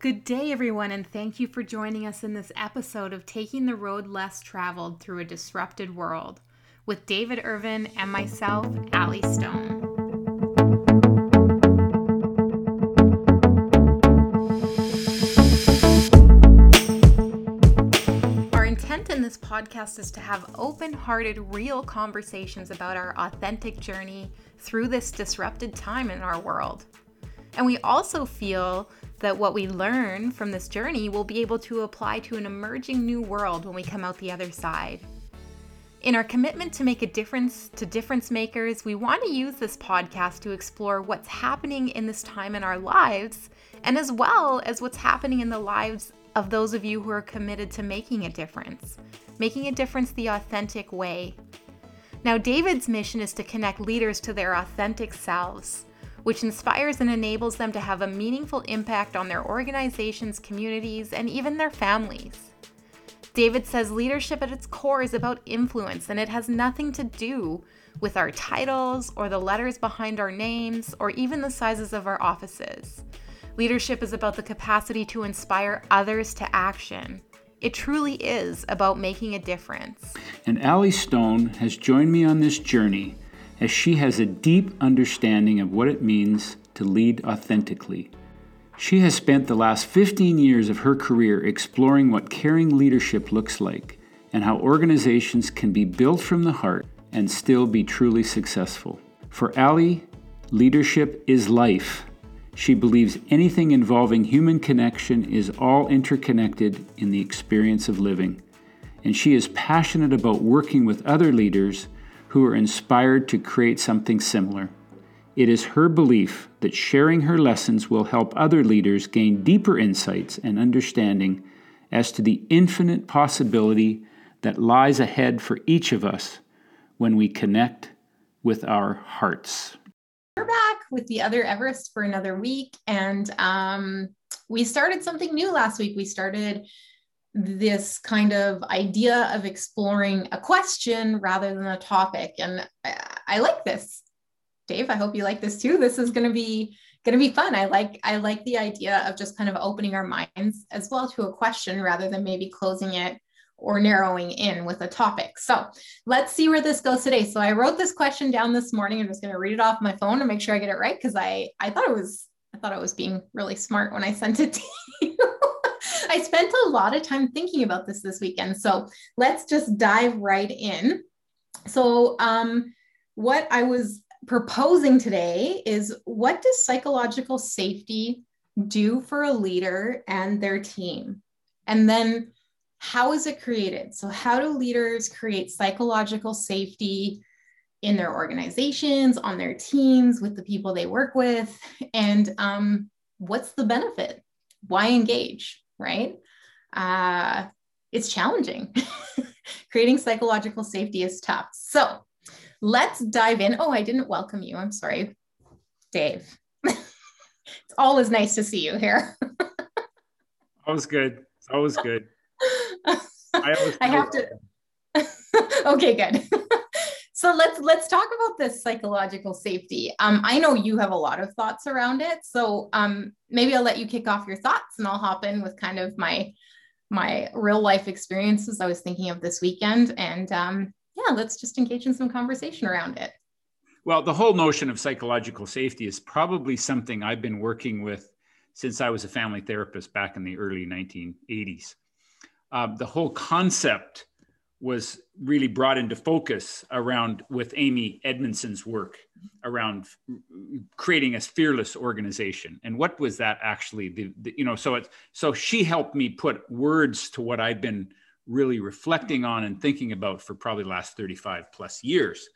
Good day, everyone, and thank you for joining us in this episode of Taking the Road Less Traveled Through a Disrupted World with David Irvine and myself, Allie Stone. Our intent in this podcast is to have open hearted, real conversations about our authentic journey through this disrupted time in our world. And we also feel that what we learn from this journey will be able to apply to an emerging new world when we come out the other side. In our commitment to make a difference to difference makers, we want to use this podcast to explore what's happening in this time in our lives, and as well as what's happening in the lives of those of you who are committed to making a difference, making a difference the authentic way. Now, David's mission is to connect leaders to their authentic selves which inspires and enables them to have a meaningful impact on their organizations, communities, and even their families. David says leadership at its core is about influence, and it has nothing to do with our titles or the letters behind our names or even the sizes of our offices. Leadership is about the capacity to inspire others to action. It truly is about making a difference. And Allie Stone has joined me on this journey as she has a deep understanding of what it means to lead authentically. She has spent the last 15 years of her career exploring what caring leadership looks like and how organizations can be built from the heart and still be truly successful. For Allie, leadership is life. She believes anything involving human connection is all interconnected in the experience of living. And she is passionate about working with other leaders who are inspired to create something similar. It is her belief that sharing her lessons will help other leaders gain deeper insights and understanding as to the infinite possibility that lies ahead for each of us when we connect with our hearts. We're back with the other Everest for another week, and um, we started something new last week. We started this kind of idea of exploring a question rather than a topic. And I, I like this. Dave, I hope you like this too. This is going to be going to be fun. I like I like the idea of just kind of opening our minds as well to a question rather than maybe closing it or narrowing in with a topic. So let's see where this goes today. So I wrote this question down this morning. I'm just going to read it off my phone and make sure I get it right because I I thought it was I thought I was being really smart when I sent it to you. I spent a lot of time thinking about this this weekend. So let's just dive right in. So, um, what I was proposing today is what does psychological safety do for a leader and their team? And then how is it created? So, how do leaders create psychological safety in their organizations, on their teams, with the people they work with? And um, what's the benefit? Why engage? Right? Uh, it's challenging. Creating psychological safety is tough. So let's dive in. Oh, I didn't welcome you. I'm sorry, Dave. it's always nice to see you here. always good. It's always good. I, always I have to. okay, good. So let's let's talk about this psychological safety. Um, I know you have a lot of thoughts around it, so um, maybe I'll let you kick off your thoughts, and I'll hop in with kind of my my real life experiences I was thinking of this weekend, and um, yeah, let's just engage in some conversation around it. Well, the whole notion of psychological safety is probably something I've been working with since I was a family therapist back in the early 1980s. Uh, the whole concept was really brought into focus around with Amy Edmondson's work around creating a fearless organization. And what was that actually? The, the, you know, so it so she helped me put words to what I've been really reflecting on and thinking about for probably last 35 plus years.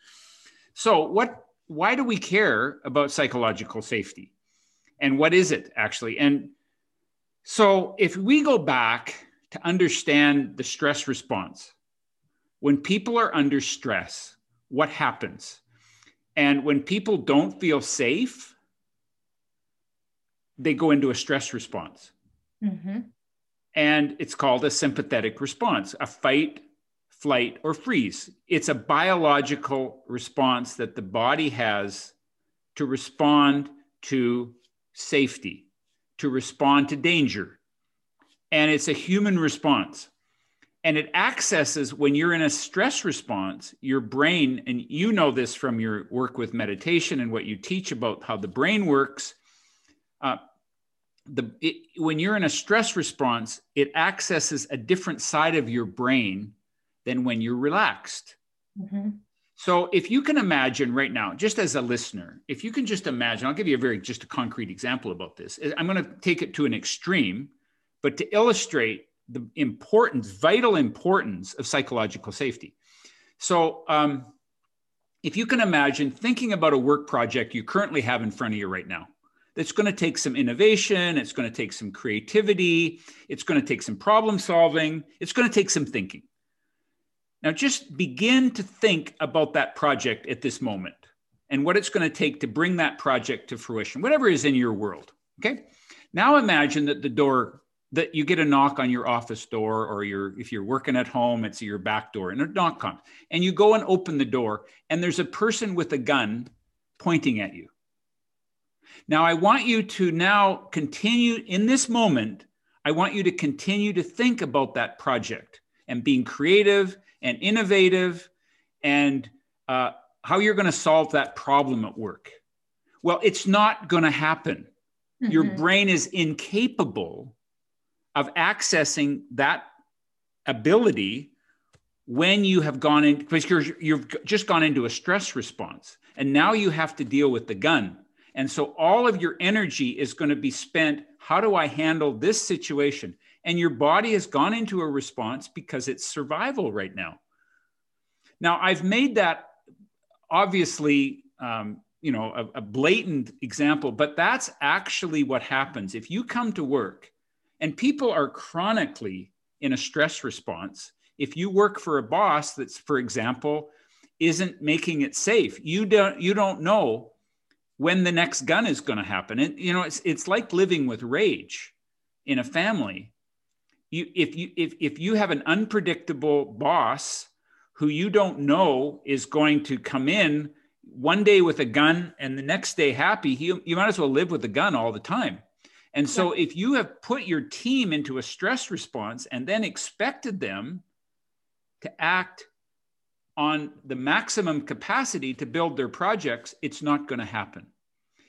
So what why do we care about psychological safety? And what is it actually? And so if we go back to understand the stress response, when people are under stress, what happens? And when people don't feel safe, they go into a stress response. Mm-hmm. And it's called a sympathetic response, a fight, flight, or freeze. It's a biological response that the body has to respond to safety, to respond to danger. And it's a human response. And it accesses when you're in a stress response, your brain, and you know this from your work with meditation and what you teach about how the brain works. Uh, the it, when you're in a stress response, it accesses a different side of your brain than when you're relaxed. Mm-hmm. So if you can imagine right now, just as a listener, if you can just imagine, I'll give you a very just a concrete example about this. I'm going to take it to an extreme, but to illustrate the importance, vital importance of psychological safety. So um, if you can imagine thinking about a work project you currently have in front of you right now, that's going to take some innovation, it's going to take some creativity, it's going to take some problem solving, it's going to take some thinking. Now, just begin to think about that project at this moment and what it's going to take to bring that project to fruition, whatever is in your world. Okay. Now imagine that the door that you get a knock on your office door or your if you're working at home it's your back door and a knock comes and you go and open the door and there's a person with a gun pointing at you. Now i want you to now continue in this moment i want you to continue to think about that project and being creative and innovative and uh, how you're going to solve that problem at work. Well it's not going to happen mm-hmm. your brain is incapable of accessing that ability when you have gone in because you're, you've just gone into a stress response and now you have to deal with the gun. And so all of your energy is going to be spent how do i handle this situation? And your body has gone into a response because it's survival right now. Now i've made that obviously um, you know a, a blatant example but that's actually what happens. If you come to work and people are chronically in a stress response. If you work for a boss that's, for example, isn't making it safe, you don't you don't know when the next gun is going to happen. And you know, it's it's like living with rage in a family. You if you if if you have an unpredictable boss who you don't know is going to come in one day with a gun and the next day happy, he, you might as well live with a gun all the time. And so, yeah. if you have put your team into a stress response and then expected them to act on the maximum capacity to build their projects, it's not going to happen.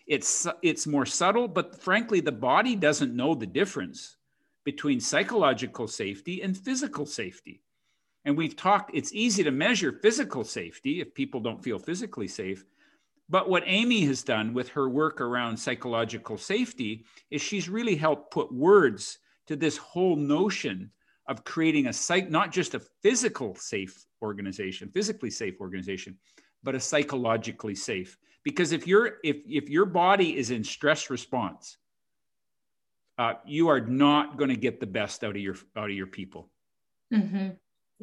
It's, it's more subtle, but frankly, the body doesn't know the difference between psychological safety and physical safety. And we've talked, it's easy to measure physical safety if people don't feel physically safe. But what Amy has done with her work around psychological safety is she's really helped put words to this whole notion of creating a psych, not just a physical safe organization, physically safe organization, but a psychologically safe. Because if you're if if your body is in stress response, uh, you are not going to get the best out of your out of your people. Mm-hmm.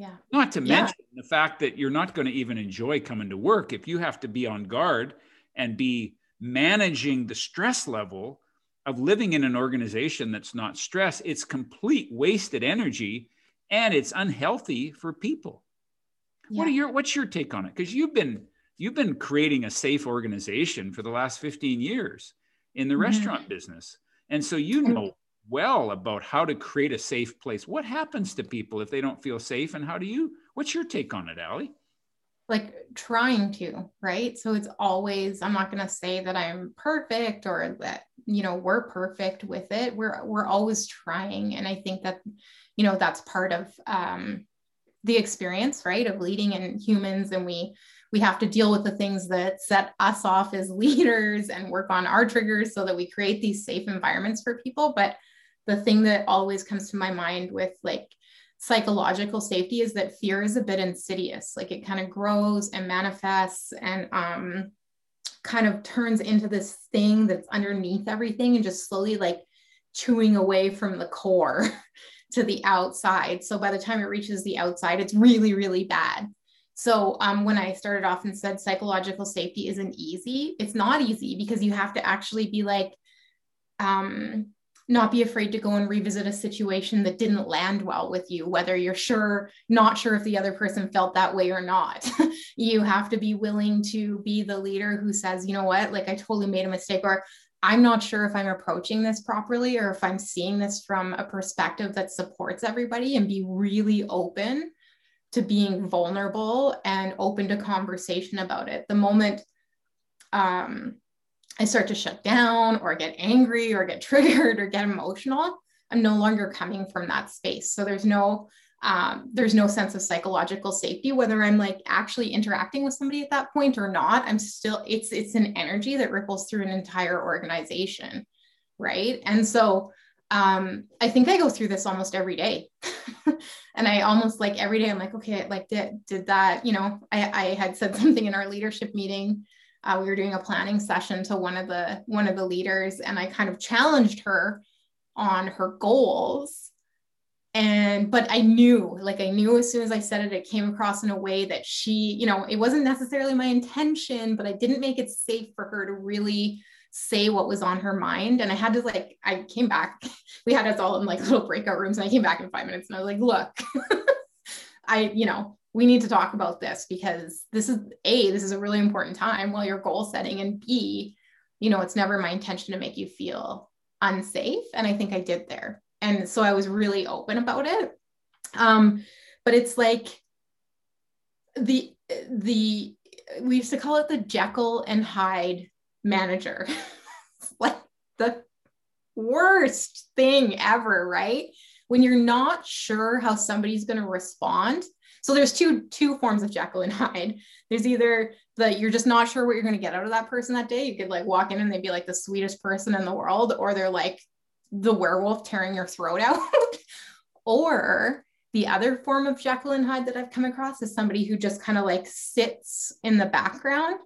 Yeah. Not to mention yeah. the fact that you're not going to even enjoy coming to work if you have to be on guard and be managing the stress level of living in an organization that's not stressed. It's complete wasted energy and it's unhealthy for people. Yeah. What are your what's your take on it? Because you've been you've been creating a safe organization for the last 15 years in the mm-hmm. restaurant business. And so you know well about how to create a safe place. What happens to people if they don't feel safe? And how do you, what's your take on it, Allie? Like trying to, right? So it's always, I'm not going to say that I'm perfect or that, you know, we're perfect with it. We're, we're always trying. And I think that, you know, that's part of um, the experience, right? Of leading in humans. And we, we have to deal with the things that set us off as leaders and work on our triggers so that we create these safe environments for people. But the thing that always comes to my mind with like psychological safety is that fear is a bit insidious. Like it kind of grows and manifests and um kind of turns into this thing that's underneath everything and just slowly like chewing away from the core to the outside. So by the time it reaches the outside it's really really bad. So um, when I started off and said psychological safety isn't easy, it's not easy because you have to actually be like, um, not be afraid to go and revisit a situation that didn't land well with you, whether you're sure, not sure if the other person felt that way or not. you have to be willing to be the leader who says, you know what, like I totally made a mistake, or I'm not sure if I'm approaching this properly or if I'm seeing this from a perspective that supports everybody and be really open to being vulnerable and open to conversation about it. The moment um, I start to shut down or get angry or get triggered or get emotional, I'm no longer coming from that space. So there's no um, there's no sense of psychological safety whether i'm like actually interacting with somebody at that point or not i'm still it's it's an energy that ripples through an entire organization right and so um, I think I go through this almost every day. and I almost like every day I'm like, okay, like did, did that, you know, I, I had said something in our leadership meeting. Uh, we were doing a planning session to one of the one of the leaders and I kind of challenged her on her goals. And but I knew, like I knew as soon as I said it, it came across in a way that she, you know, it wasn't necessarily my intention, but I didn't make it safe for her to really say what was on her mind. And I had to like, I came back, we had us all in like little breakout rooms, and I came back in five minutes and I was like, look, I, you know, we need to talk about this because this is A, this is a really important time while you're goal setting, and B, you know, it's never my intention to make you feel unsafe. And I think I did there. And so I was really open about it. Um, but it's like the the we used to call it the Jekyll and Hyde manager. like the worst thing ever, right? When you're not sure how somebody's going to respond. So there's two two forms of Jekyll and Hyde. There's either that you're just not sure what you're going to get out of that person that day. You could like walk in and they'd be like the sweetest person in the world, or they're like the werewolf tearing your throat out. or the other form of Jekyll and Hyde that I've come across is somebody who just kind of like sits in the background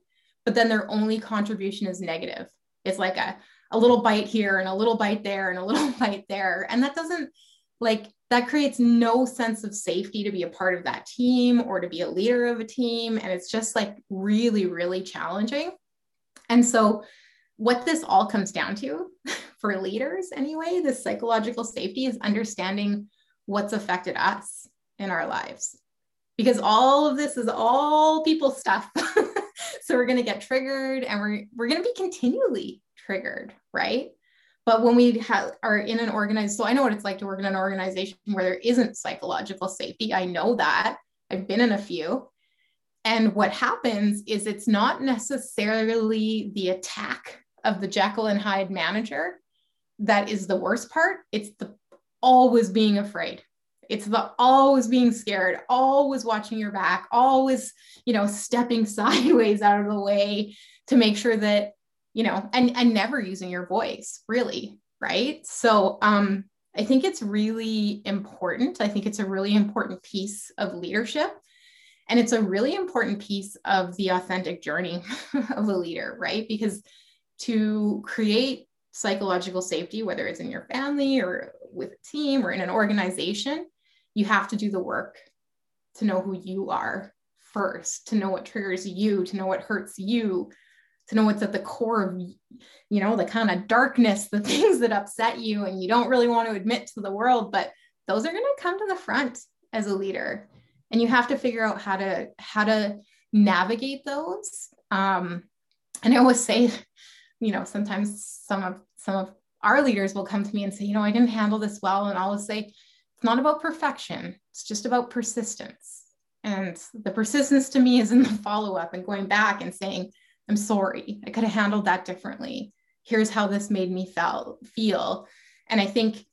but then their only contribution is negative. It's like a, a little bite here and a little bite there and a little bite there. And that doesn't like that creates no sense of safety to be a part of that team or to be a leader of a team. And it's just like really, really challenging. And so, what this all comes down to for leaders, anyway, this psychological safety is understanding what's affected us in our lives. Because all of this is all people stuff. so we're going to get triggered and we're, we're going to be continually triggered, right? But when we have, are in an organized, so I know what it's like to work in an organization where there isn't psychological safety. I know that. I've been in a few. And what happens is it's not necessarily the attack of the Jekyll and Hyde manager that is the worst part. It's the always being afraid it's the always being scared always watching your back always you know stepping sideways out of the way to make sure that you know and and never using your voice really right? So um i think it's really important. I think it's a really important piece of leadership and it's a really important piece of the authentic journey of a leader right? Because to create psychological safety whether it's in your family or with a team or in an organization you have to do the work to know who you are first, to know what triggers you, to know what hurts you, to know what's at the core of you know the kind of darkness the things that upset you and you don't really want to admit to the world but those are going to come to the front as a leader. And you have to figure out how to how to navigate those. Um, and i always say you know sometimes some of some of our leaders will come to me and say you know i didn't handle this well and i'll say it's not about perfection, it's just about persistence. And the persistence to me is in the follow up and going back and saying, I'm sorry, I could have handled that differently. Here's how this made me felt, feel. And I think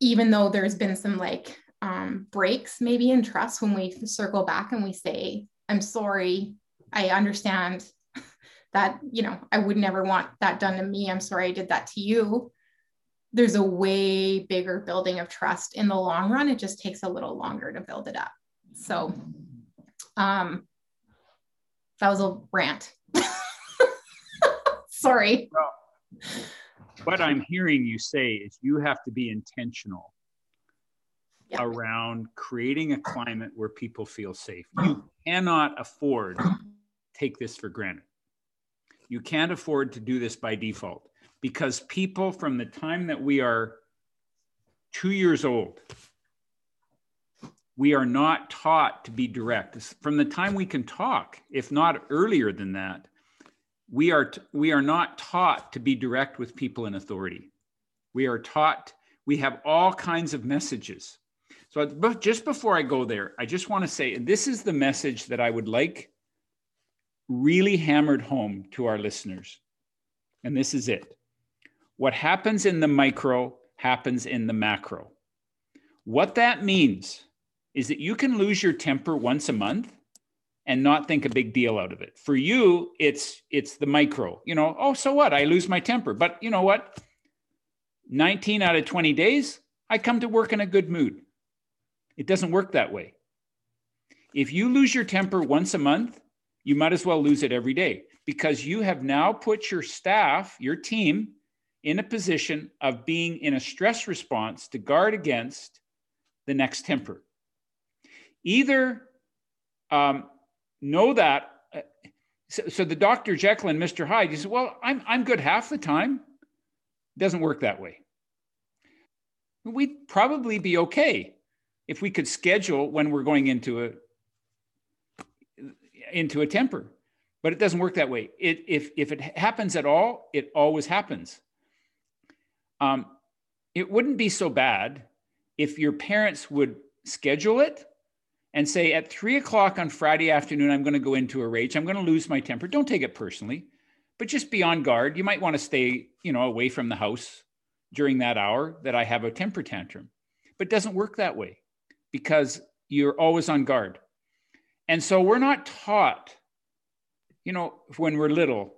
even though there's been some like um, breaks maybe in trust when we circle back and we say, I'm sorry, I understand that, you know, I would never want that done to me. I'm sorry I did that to you there's a way bigger building of trust in the long run. It just takes a little longer to build it up. So um, that was a rant. Sorry. Well, what I'm hearing you say is you have to be intentional yep. around creating a climate where people feel safe. You cannot afford take this for granted. You can't afford to do this by default because people from the time that we are two years old, we are not taught to be direct. From the time we can talk, if not earlier than that, we are we are not taught to be direct with people in authority. We are taught we have all kinds of messages. So just before I go there, I just want to say this is the message that I would like really hammered home to our listeners. And this is it. What happens in the micro happens in the macro. What that means is that you can lose your temper once a month and not think a big deal out of it. For you, it's it's the micro. You know, oh, so what? I lose my temper. But you know what? 19 out of 20 days, I come to work in a good mood. It doesn't work that way. If you lose your temper once a month, you might as well lose it every day because you have now put your staff, your team, in a position of being in a stress response to guard against the next temper. Either um, know that. Uh, so, so, the Dr. Jekyll and Mr. Hyde, you say, well, I'm, I'm good half the time. It doesn't work that way. We'd probably be okay if we could schedule when we're going into a into a temper but it doesn't work that way it, if if it happens at all it always happens um, it wouldn't be so bad if your parents would schedule it and say at three o'clock on Friday afternoon, I'm going to go into a rage. I'm going to lose my temper. Don't take it personally, but just be on guard. You might want to stay, you know, away from the house during that hour that I have a temper tantrum. But it doesn't work that way because you're always on guard. And so we're not taught, you know, when we're little.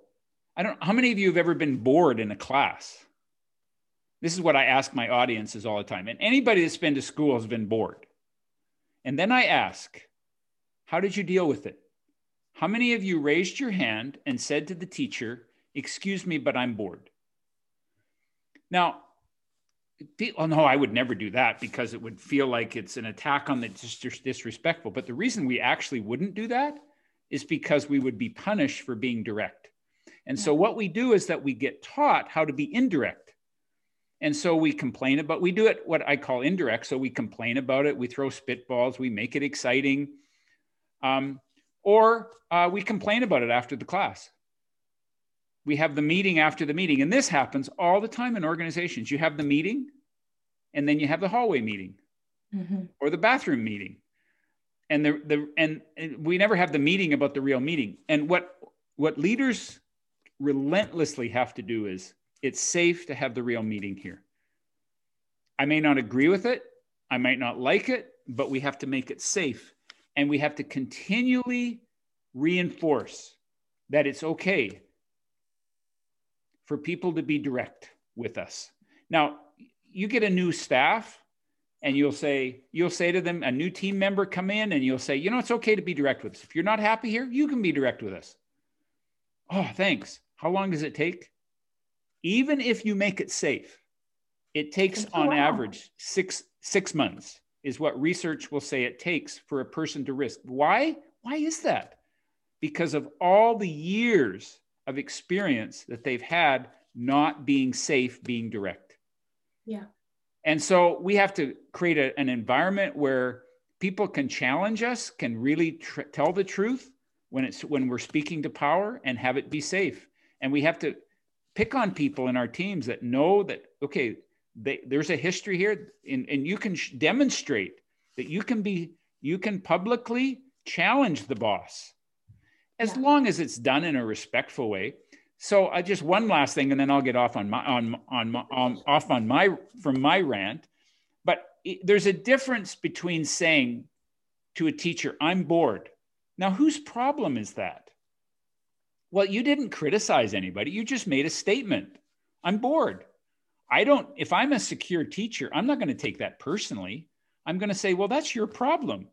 I don't how many of you have ever been bored in a class? This is what I ask my audiences all the time. And anybody that's been to school has been bored. And then I ask, how did you deal with it? How many of you raised your hand and said to the teacher, Excuse me, but I'm bored? Now, oh no, I would never do that because it would feel like it's an attack on the dis- disrespectful. But the reason we actually wouldn't do that is because we would be punished for being direct. And so what we do is that we get taught how to be indirect. And so we complain about, we do it what I call indirect. So we complain about it, we throw spitballs, we make it exciting. Um, or uh, we complain about it after the class. We have the meeting after the meeting. And this happens all the time in organizations. You have the meeting, and then you have the hallway meeting mm-hmm. or the bathroom meeting. And the, the and, and we never have the meeting about the real meeting. And what what leaders relentlessly have to do is it's safe to have the real meeting here. I may not agree with it, I might not like it, but we have to make it safe. And we have to continually reinforce that it's okay for people to be direct with us. Now, you get a new staff and you'll say you'll say to them a new team member come in and you'll say, "You know, it's okay to be direct with us. If you're not happy here, you can be direct with us." Oh, thanks. How long does it take? Even if you make it safe, it takes on average six six months is what research will say it takes for a person to risk. Why? Why is that? Because of all the years of experience that they've had not being safe, being direct. Yeah. And so we have to create a, an environment where people can challenge us, can really tr- tell the truth when it's when we're speaking to power and have it be safe. And we have to pick on people in our teams that know that okay they, there's a history here and, and you can sh- demonstrate that you can be you can publicly challenge the boss. As yeah. long as it's done in a respectful way. So uh, just one last thing and then i'll get off on my on on, on off on my from my rant. But it, there's a difference between saying to a teacher i'm bored. Now whose problem is that well, you didn't criticize anybody. You just made a statement. I'm bored. I don't, if I'm a secure teacher, I'm not going to take that personally. I'm going to say, well, that's your problem.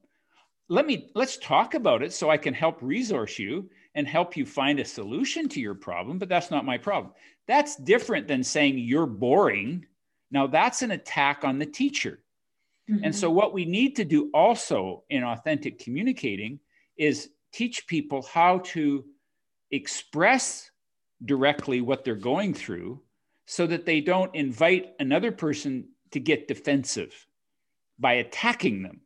Let me, let's talk about it so I can help resource you and help you find a solution to your problem, but that's not my problem. That's different than saying you're boring. Now, that's an attack on the teacher. Mm-hmm. And so, what we need to do also in authentic communicating is teach people how to express directly what they're going through so that they don't invite another person to get defensive by attacking them.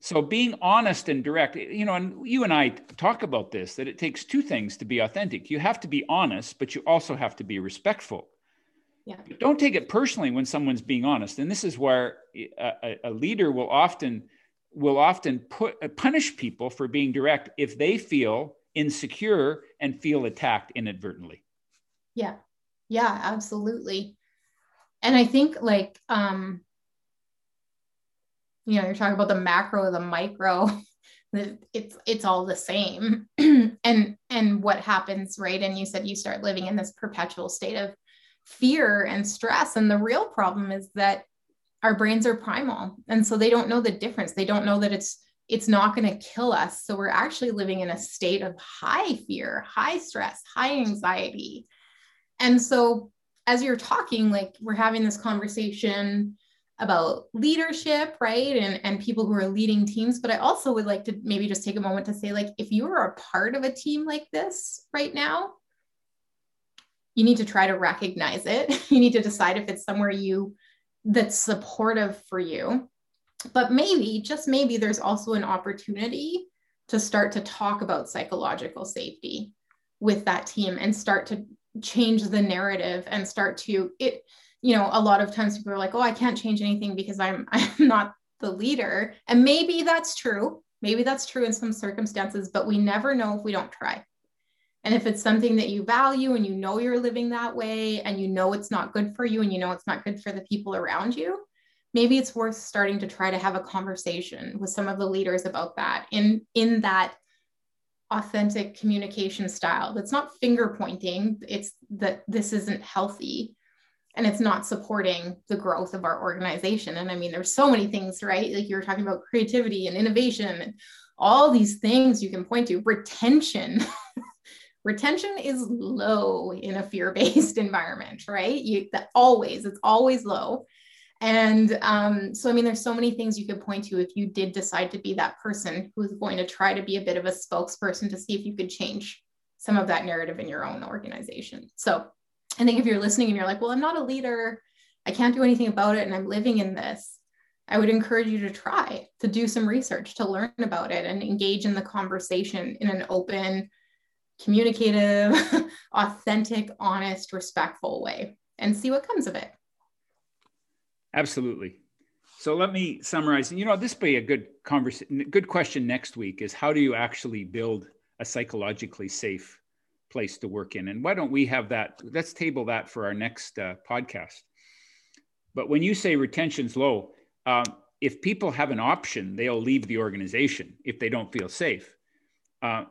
So being honest and direct, you know, and you and I talk about this that it takes two things to be authentic. You have to be honest, but you also have to be respectful. Yeah. Don't take it personally when someone's being honest. And this is where a, a leader will often will often put uh, punish people for being direct if they feel insecure and feel attacked inadvertently. Yeah. Yeah, absolutely. And I think like um you know, you're talking about the macro, the micro, it's it's all the same. and and what happens, right? And you said you start living in this perpetual state of fear and stress. And the real problem is that our brains are primal. And so they don't know the difference. They don't know that it's it's not going to kill us. So we're actually living in a state of high fear, high stress, high anxiety. And so as you're talking, like we're having this conversation about leadership, right? And, and people who are leading teams. But I also would like to maybe just take a moment to say, like, if you are a part of a team like this right now, you need to try to recognize it. You need to decide if it's somewhere you that's supportive for you. But maybe, just maybe, there's also an opportunity to start to talk about psychological safety with that team and start to change the narrative and start to it you know, a lot of times people are like, oh, I can't change anything because I'm I'm not the leader. And maybe that's true. Maybe that's true in some circumstances, but we never know if we don't try. And if it's something that you value and you know you're living that way and you know it's not good for you and you know it's not good for the people around you, maybe it's worth starting to try to have a conversation with some of the leaders about that in in that authentic communication style that's not finger pointing it's that this isn't healthy and it's not supporting the growth of our organization. And I mean, there's so many things, right? Like you were talking about creativity and innovation and all these things you can point to. Retention. Retention is low in a fear-based environment, right? You that always, it's always low. And um, so, I mean, there's so many things you could point to if you did decide to be that person who's going to try to be a bit of a spokesperson to see if you could change some of that narrative in your own organization. So I think if you're listening and you're like, well, I'm not a leader, I can't do anything about it, and I'm living in this, I would encourage you to try to do some research, to learn about it, and engage in the conversation in an open, communicative, authentic, honest, respectful way and see what comes of it. Absolutely. So let me summarize. You know, this be a good conversation. Good question next week is how do you actually build a psychologically safe place to work in. And why don't we have that? Let's table that for our next uh, podcast. But when you say retention's low, um, if people have an option, they'll leave the organization if they don't feel safe. Uh,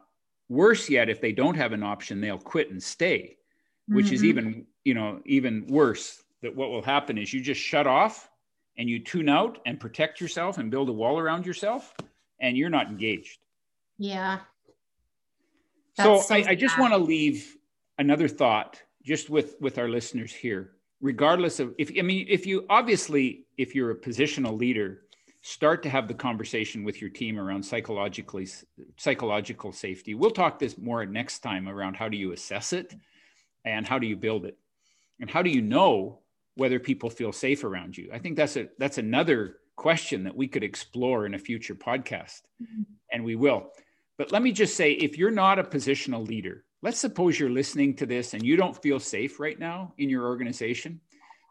worse yet, if they don't have an option, they'll quit and stay, which mm-hmm. is even you know even worse. That what will happen is you just shut off and you tune out and protect yourself and build a wall around yourself, and you're not engaged. Yeah, so, so I, I just want to leave another thought just with with our listeners here. Regardless of if i mean if you obviously if you're a positional leader start to have the conversation with your team around psychologically psychological safety. We'll talk this more next time around how do you assess it and how do you build it? And how do you know whether people feel safe around you i think that's a that's another question that we could explore in a future podcast mm-hmm. and we will but let me just say if you're not a positional leader, let's suppose you're listening to this and you don't feel safe right now in your organization.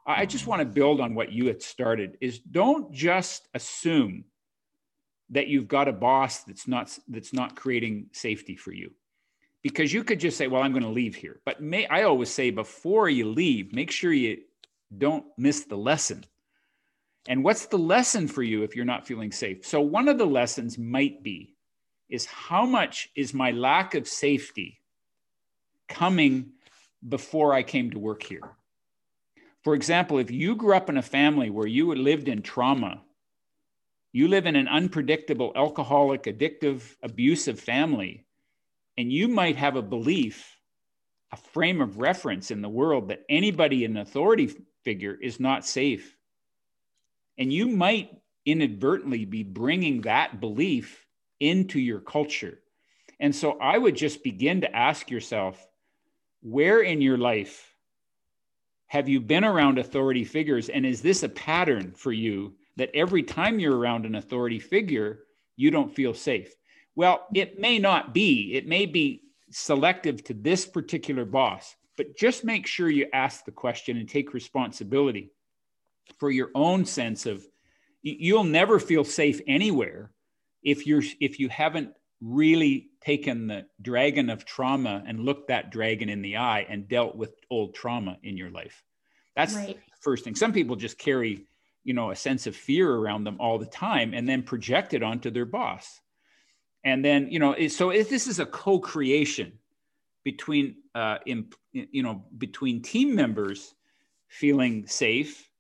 I just want to build on what you had started is don't just assume that you've got a boss that's not that's not creating safety for you because you could just say well i'm going to leave here but may i always say before you leave make sure you don't miss the lesson and what's the lesson for you if you're not feeling safe so one of the lessons might be is how much is my lack of safety coming before I came to work here? For example, if you grew up in a family where you lived in trauma, you live in an unpredictable, alcoholic, addictive, abusive family, and you might have a belief, a frame of reference in the world that anybody in authority figure is not safe. And you might inadvertently be bringing that belief into your culture. And so I would just begin to ask yourself where in your life have you been around authority figures? And is this a pattern for you that every time you're around an authority figure, you don't feel safe. Well, it may not be, it may be selective to this particular boss, but just make sure you ask the question and take responsibility for your own sense of you'll never feel safe anywhere if you're if you haven't really taken the dragon of trauma and looked that dragon in the eye and dealt with old trauma in your life. That's right. the first thing. Some people just carry you know a sense of fear around them all the time and then project it onto their boss. And then you know so if this is a co-creation between uh, in, you know between team members feeling safe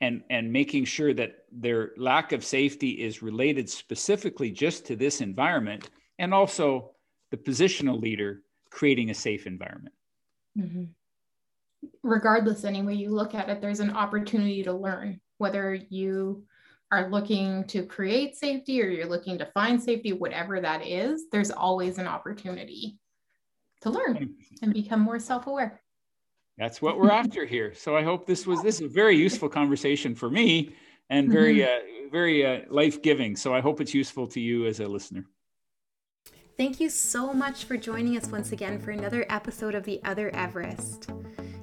and and making sure that their lack of safety is related specifically just to this environment and also the positional leader creating a safe environment mm-hmm. regardless any way you look at it there's an opportunity to learn whether you are looking to create safety or you're looking to find safety whatever that is there's always an opportunity to learn and become more self-aware that's what we're after here. So I hope this was this is a very useful conversation for me and very mm-hmm. uh, very uh, life giving. So I hope it's useful to you as a listener. Thank you so much for joining us once again for another episode of The Other Everest.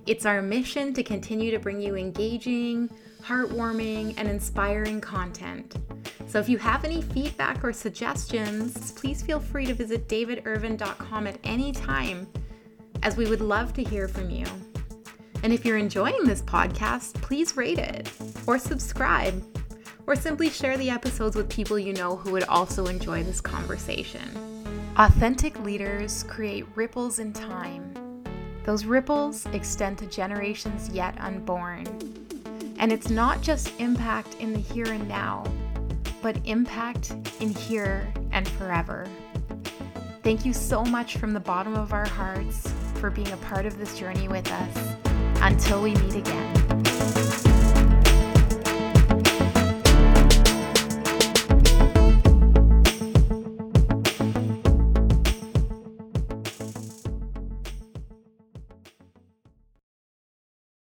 It's our mission to continue to bring you engaging, heartwarming, and inspiring content. So if you have any feedback or suggestions, please feel free to visit davidirvine.com at any time, as we would love to hear from you. And if you're enjoying this podcast, please rate it or subscribe or simply share the episodes with people you know who would also enjoy this conversation. Authentic leaders create ripples in time. Those ripples extend to generations yet unborn. And it's not just impact in the here and now, but impact in here and forever. Thank you so much from the bottom of our hearts for being a part of this journey with us. Until we meet again.